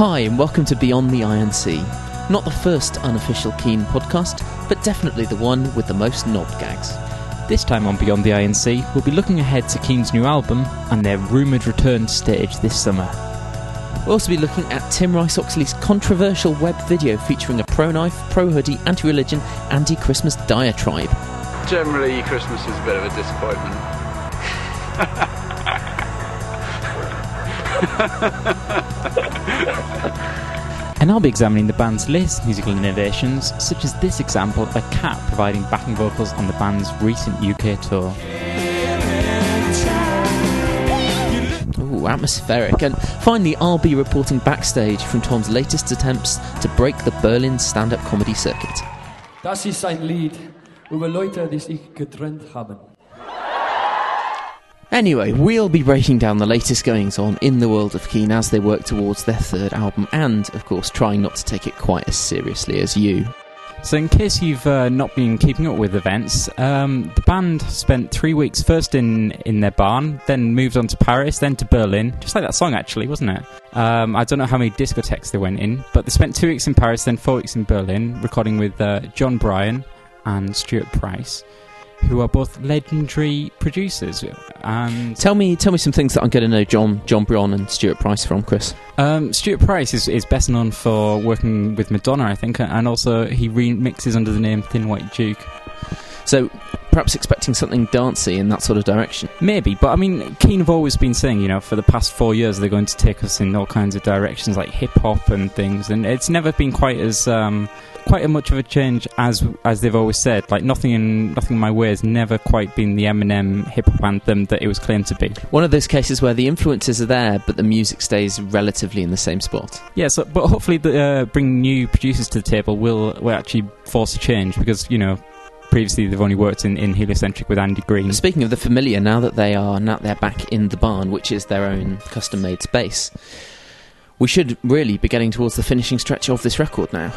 Hi, and welcome to Beyond the Iron Sea. Not the first unofficial Keane podcast, but definitely the one with the most knob gags. This time on Beyond the INC, we'll be looking ahead to Keane's new album and their rumoured return to stage this summer. We'll also be looking at Tim Rice Oxley's controversial web video featuring a pro knife, pro hoodie, anti religion, anti Christmas diatribe. Generally, Christmas is a bit of a disappointment. And I'll be examining the band's latest musical innovations, such as this example of a cat providing backing vocals on the band's recent UK tour. Ooh, atmospheric. And finally, I'll be reporting backstage from Tom's latest attempts to break the Berlin stand up comedy circuit. Das ist ein Lied über Leute, die sich getrennt haben. Anyway, we'll be breaking down the latest goings on in the world of Keane as they work towards their third album, and, of course, trying not to take it quite as seriously as you. So, in case you've uh, not been keeping up with events, um, the band spent three weeks first in, in their barn, then moved on to Paris, then to Berlin. Just like that song, actually, wasn't it? Um, I don't know how many discotheques they went in, but they spent two weeks in Paris, then four weeks in Berlin, recording with uh, Jon Brion and Stuart Price, who are both legendary producers. And Tell me, tell me some things that I'm going to know John, Jon Brion and Stuart Price from, Chris. Um, Stuart Price is, is best known for working with Madonna, I think, and also he remixes under the name Thin White Duke. So, perhaps expecting something dancey in that sort of direction. Maybe, but I mean, Keane have always been saying, you know, for the past four years they're going to take us in all kinds of directions, like hip hop and things, and it's never been quite as um, quite as much of a change as as they've always said. Like nothing in nothing in my way has never quite been the Eminem hip hop anthem that it was claimed to be. One of those cases where the influences are there, but the music stays relatively in the same spot. Yeah, so but hopefully, the, uh, bringing new producers to the table will will actually force a change because you know. Previously, they've only worked in, in Heliocentric with Andy Green. Speaking of the familiar, now that they are now they're back in the barn, which is their own custom-made space, we should really be getting towards the finishing stretch of this record now.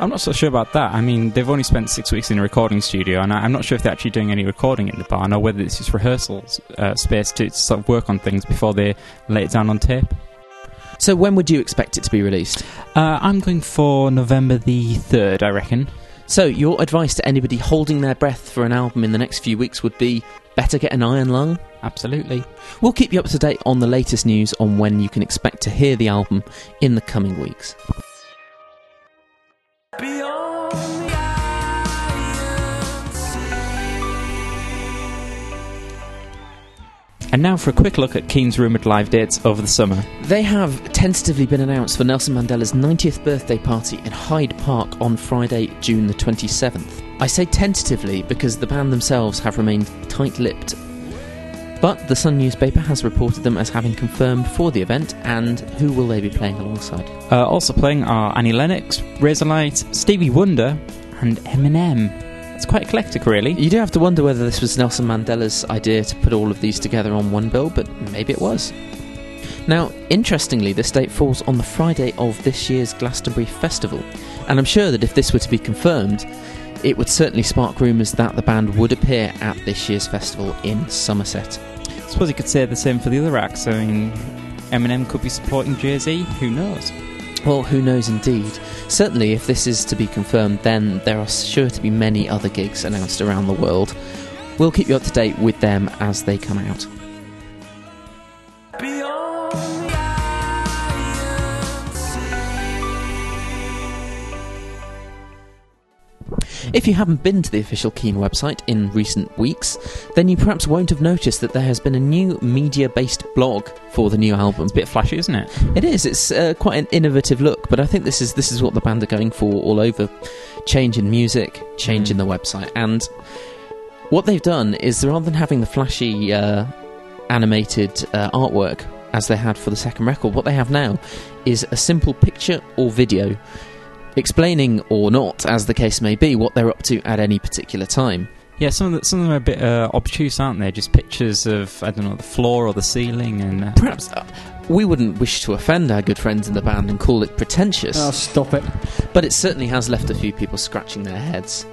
I'm not so sure about that. I mean, they've only spent six weeks in a recording studio, and I- I'm not sure if they're actually doing any recording in the barn or whether it's just rehearsals uh, space to sort of work on things before they lay it down on tape. So, when would you expect it to be released? Uh, I'm going for November the 3rd, I reckon. So, your advice to anybody holding their breath for an album in the next few weeks would be better get an iron lung. Absolutely. We'll keep you up to date on the latest news on when you can expect to hear the album in the coming weeks. And now for a quick look at Keane's rumoured live dates over the summer. They have tentatively been announced for Nelson Mandela's 90th birthday party in Hyde Park on Friday, June the 27th. I say tentatively because the band themselves have remained tight lipped. But the Sun newspaper has reported them as having confirmed for the event, and who will they be playing alongside? Uh, also playing are Annie Lennox, Razorlight, Stevie Wonder, and Eminem. It's quite eclectic, really. You do have to wonder whether this was Nelson Mandela's idea to put all of these together on one bill, but maybe it was. Now, interestingly, this date falls on the Friday of this year's Glastonbury Festival, and I'm sure that if this were to be confirmed, it would certainly spark rumours that the band would appear at this year's festival in Somerset. I suppose you could say the same for the other acts. I mean, Eminem could be supporting Jay Z. Who knows? Well, who knows indeed. Certainly, if this is to be confirmed, then there are sure to be many other gigs announced around the world. We'll keep you up to date with them as they come out. If you haven't been to the official Keane website in recent weeks, then you perhaps won't have noticed that there has been a new media based blog for the new album. It's a bit flashy, isn't it? It is. It's uh, quite an innovative look, but I think this is this is what the band are going for all over. Change in music, change in the website, and what they've done is rather than having the flashy uh, animated uh, artwork as they had for the second record, what they have now is a simple picture or video explaining or not, as the case may be, what they're up to at any particular time. Yeah, some of, the, some of them are a bit uh, obtuse, aren't they? Just pictures of, I don't know, the floor or the ceiling and... Uh, Perhaps uh, we wouldn't wish to offend our good friends in the band and call it pretentious. Oh, stop it. But it certainly has left a few people scratching their heads.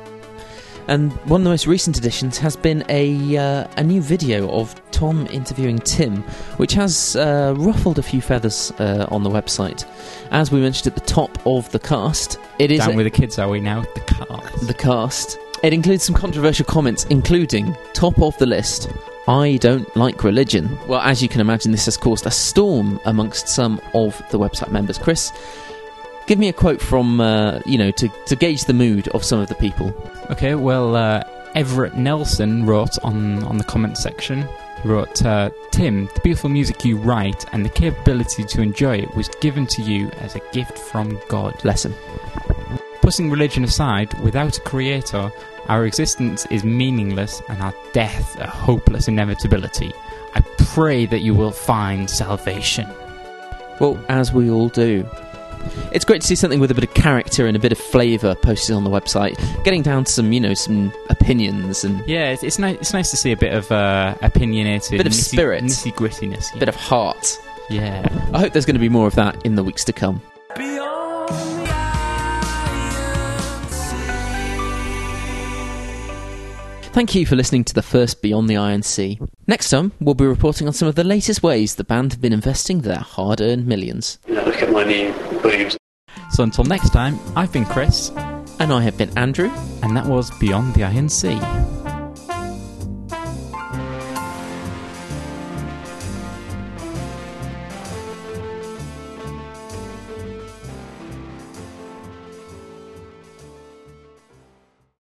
And one of the most recent additions has been a uh, a new video of Tom interviewing Tim, which has uh, ruffled a few feathers uh, on the website. As we mentioned at the top of the cast, it is Down a- with the kids, are we now? The cars. the cast. It includes some controversial comments, including top of the list. I don't like religion. Well, as you can imagine, this has caused a storm amongst some of the website members. Chris, give me a quote from uh, you know to, to gauge the mood of some of the people. Okay, well, uh, Everett Nelson wrote on, on the comment section, he wrote, uh, Tim, the beautiful music you write and the capability to enjoy it was given to you as a gift from God. Lesson. Putting religion aside, without a creator, our existence is meaningless and our death a hopeless inevitability. I pray that you will find salvation. Well, as we all do. It's great to see something with a bit of character and a bit of flavour posted on the website, getting down to some, you know, some opinions and Yeah, it's, it's nice. It's nice to see a bit of uh, opinionated, Bit of nitty, spirit. nitty grittiness. a bit of heart. yeah. I hope there's going to be more of that in the weeks to come. Thank you for listening to the first Beyond the Iron Sea. Next time, we'll be reporting on some of the latest ways the band have been investing their hard earned millions. Now look at my new boobs. So until next time, I've been Chris, And I have been Andrew. and that was Beyond the Iron Sea.